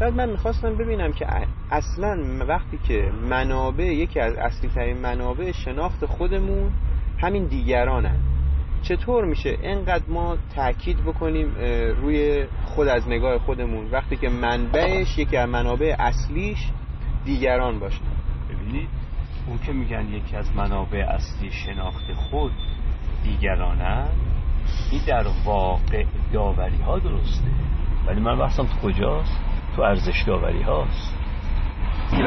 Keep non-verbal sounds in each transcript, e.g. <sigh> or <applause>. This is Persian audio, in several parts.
بعد من می‌خواستم ببینم که اصلا وقتی که منابع یکی از اصلی ترین منابع شناخت خودمون همین دیگرانن. چطور میشه انقدر ما تاکید بکنیم روی خود از نگاه خودمون وقتی که منبعش یکی از منابع اصلیش دیگران باشه؟ ببینید اون که میگن یکی از منابع اصلی شناخت خود دیگرانن این در واقع داوری ها درسته. ولی من بحثم تو کجاست؟ تو ارزش داوری هاست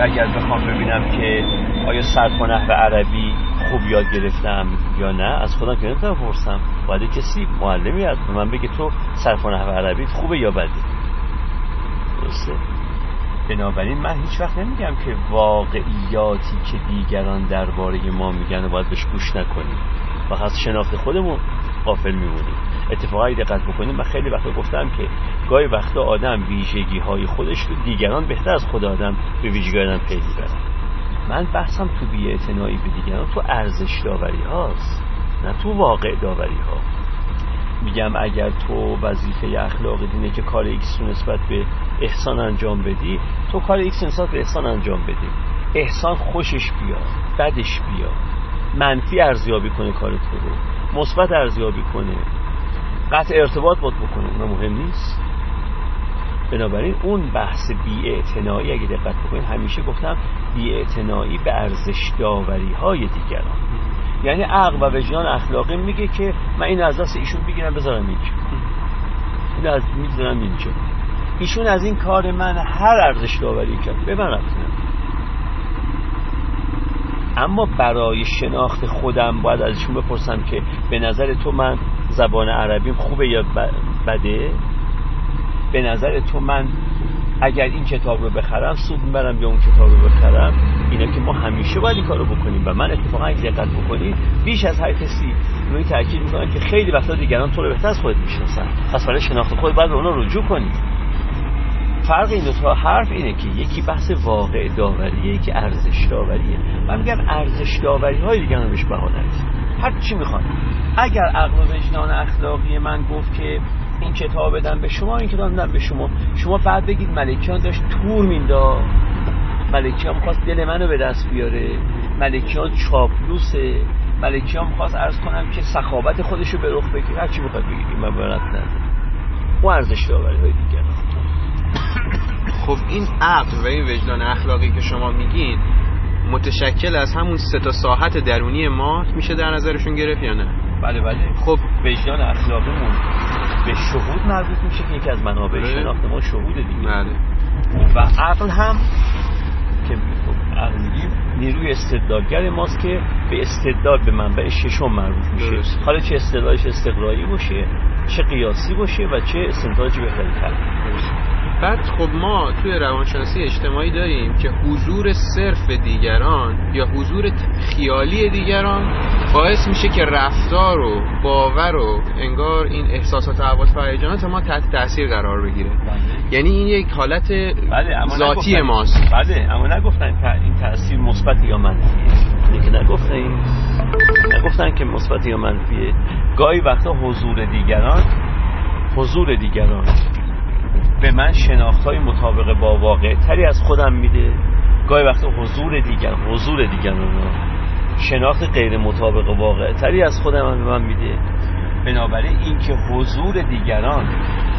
اگر بخوام ببینم که آیا صرف و نحو عربی خوب یاد گرفتم یا نه از خودم که نمی‌تونم پرسم باید کسی معلمی از من بگه تو صرف و نحو عربی خوبه یا بده. درسته. بنابراین من هیچ وقت نمیگم که واقعیاتی که دیگران درباره ما میگن و باید بهش گوش نکنیم. و از شناخت خودمون غافل میمونیم. اتفاقی دقت بکنیم من خیلی وقتا گفتم که گاهی وقتا آدم ویژگی های خودش رو دیگران بهتر از خود آدم به ویژگی آدم پی می‌برن من بحثم تو بی‌اعتنایی به دیگران تو ارزش داوری هاست نه تو واقع داوری ها. میگم اگر تو وظیفه اخلاقی اینه که کار ایکس رو نسبت به احسان انجام بدی تو کار ایکس نسبت به احسان انجام بدی. احسان خوشش بیاد بدش بیاد. منفی ارزیابی کنه کار تو رو. مثبت ارزیابی کنه. قطع ارتباط بود بکنه اون مهم نیست. بنابراین اون بحث بیاعتنایی اگه دقت بکنید همیشه گفتم بیاعتنایی به ارزش داوری های دیگران. یعنی عقل و وجدان اخلاقی میگه که من این از دست ایشون بگیرم بذارم اینجا. این از می‌ذارم اینجا. ایشون از این کار من هر ارزش داوری کرد. به من اما برای شناخت خودم باید ازشون بپرسم که به نظر تو من زبان عربیم خوبه یا بده؟ به نظر تو من اگر این کتاب رو بخرم سود می‌برم یا اون کتاب رو بخرم؟ اینا که ما همیشه باید این کارو بکنیم و من اتفاقا اگه دقت بکنید بیش از هر کسی روی تاکید می‌کنم که خیلی وقتا دیگران تو رو بهتر از خودت می‌شناسن. پس برای شناخت خود باید به اونا رجوع کنی. فرق این دو تا حرف اینه که یکی بحث واقع داوریه یکی ارزش داوریه. من میگم ارزش داوری های دیگران بهش بها هر چی می‌خوان. اگر عقل و وجدان اخلاقی من گفت که این کتاب بدم به شما این کتاب بدم به شما. شما بعد بگید ملکیان داشت تور مینداخت. ملکیان خواست دل منو به دست بیاره. ملکیان چاپلوسه. ملکیان خواست عرض کنم که سخابت خودشو به رخ بگیر هر چی بخواد بگید من برات نه او ارزش داوری های دیگر خب این عقل و این وجدان اخلاقی که شما میگین متشکل از همون سه تا ساحت درونی ما میشه در نظرشون گرفت یا نه؟ بله بله. خب. وجدان اخلاقیمون به شهود مربوط میشه که یکی از منابع بله. شناخت ما شهود دیگه. بله. و عقل هم که عقل میگیم نیروی استدلالگر ماست که به استدلال به منبع ششم مربوط میشه. حالا چه استدلالش استقرایی باشه چه قیاسی باشه و چه استنتاجی بهتری بعد خب ما توی روانشناسی اجتماعی داریم که حضور صرف دیگران یا حضور خیالی دیگران باعث میشه که رفتار و باور و انگار این احساسات و عواطف و ما تحت تاثیر قرار بگیره. بله. یعنی این یک حالت بله، ذاتی ماست. بله اما نگفتن این تاثیر مثبت یا منفیه. که نگفتن این نگفتن که مثبت یا منفیه. گاهی وقتا حضور دیگران حضور دیگران. به من شناخت های مطابق با واقع تری از خودم میده. گاهی وقت حضور دیگر حضور دیگران شناخت غیر مطابق واقع تری از خودم به من میده. بنابراین اینکه حضور دیگران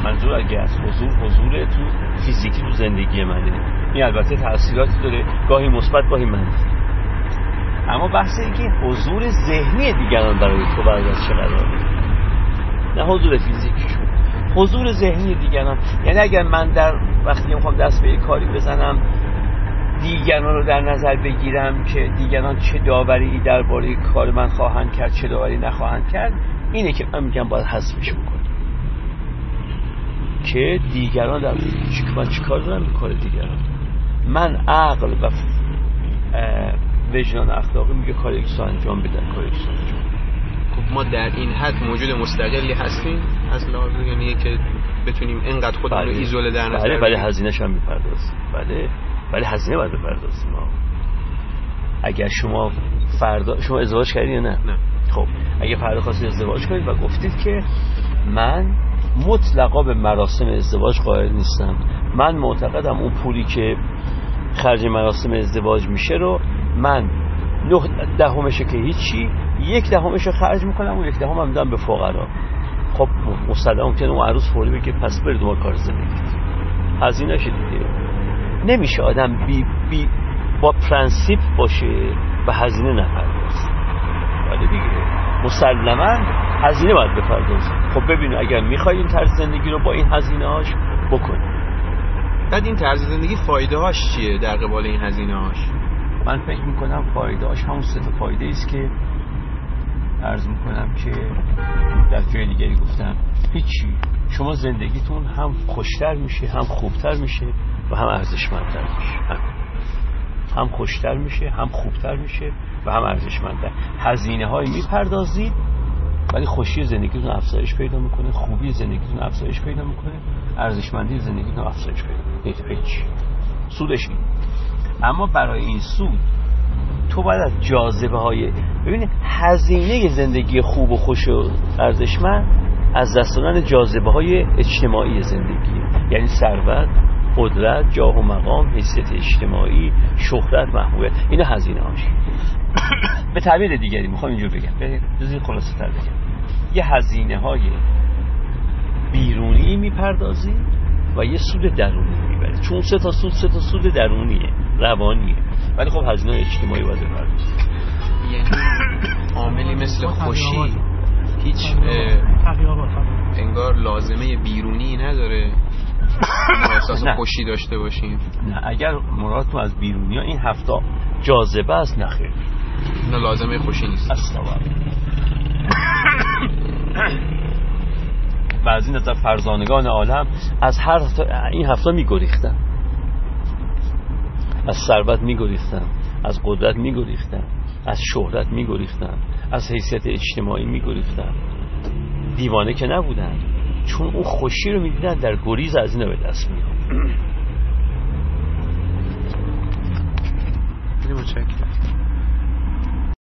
منظور اگه از حضور حضور تو فیزیکی تو زندگی منه. این البته تاثیراتی داره. گاهی مثبت گاهی منفی. اما بحث این که حضور ذهنی دیگران برای تو از چه نه حضور فیزیکی. حضور ذهنی دیگران. یعنی اگر من در وقتی می‌خوام دست به کاری بزنم دیگران رو در نظر بگیرم که دیگران چه داوری درباره کار من خواهند کرد چه داوری نخواهند کرد اینه که من میگم باید حذفش بکنم. که دیگران در من کار دارم؟ کار دیگران. من عقل و وجدان اخلاقی میگه کار یکسو انجام بدن کار یکسو انجام خب ما در این حد موجود مستقلی هستیم. از لحاظ یعنی که بتونیم اینقدر خودمون رو بله. ایزوله در نظر بله بله هزینه‌ش هم می‌پردازیم. بله. ولی هزینه باید بپردازیم. ما اگر شما فردا شما ازدواج کردید یا نه؟ نه. خب. اگه فردا خواستید ازدواج کنید و گفتید که من مطلقا به مراسم ازدواج قائل نیستم. من معتقدم اون پولی که خرج مراسم ازدواج میشه رو من نه دهمش که هیچی یک دهمش خرج می‌کنم و یک دهم هم میدم به فقرا. خب مسلم که اون عروس فوری بگه پس برید دنبال کار زندگی هزینه شد دیگه. نمیشه آدم بی, بی با پرنسیپ باشه و هزینه نپردازه. ولی دیگه مسلما هزینه باید بپردازه. خب ببینید اگر می‌خوای این طرز زندگی رو با این هزینه هاش بکنی بعد این طرز زندگی فایده هاش چیه در قبال این هزینه هاش من فکر می‌کنم فایده هاش همون سه فایده است که عرض می‌کنم که در جای دیگری گفتم هیچی. شما زندگیتون هم خوشتر میشه هم خوبتر میشه و هم ارزشمندتر میشه. هم, هم خوشتر میشه هم خوبتر میشه و هم ارزشمندتر. هزینه های می‌پردازید ولی خوشی زندگیتون افزایش پیدا می‌کنه خوبی زندگیتون افزایش پیدا می‌کنه ارزشمندی زندگیتون افزایش پیدا می‌کنه. هیچ. سودش این اما برای این سود تو باید از جاذبه های ببینید هزینه زندگی خوب و خوش و ارزشمند از دست دادن جاذبه های اجتماعی زندگی. یعنی ثروت قدرت جاه و مقام حیثیت اجتماعی شهرت محبوبیت. اینا هزینه هاش. <coughs> به تعبیر دیگری می‌خوام اینجور بگم. بذارید خلاصه تر بگم. یه هزینه های بیرونی می‌پردازی و یه سود درونی می‌بری. چون سه تا سود سه تا سود درونیه. روانیه ولی خب هزینه اجتماعی باید بپردازی یعنی عاملی مثل خوشی هیچ انگار لازمه بیرونی نداره. احساس خوشی داشته باشیم. نه اگر مرادتون از بیرونی ها این هفته جاذبه است نخیر نه لازمه خوشی نیست. اصلا بعضی نظر فرزانگان عالم از هر این هفته میگریختن. از ثروت میگریختند از قدرت میگریختند از شهرت میگریختند از حیثیت اجتماعی میگریختند دیوانه که نبودند چون اون خوشی رو می‌دیدن در گریز از اینا به دست میاد متشکرم.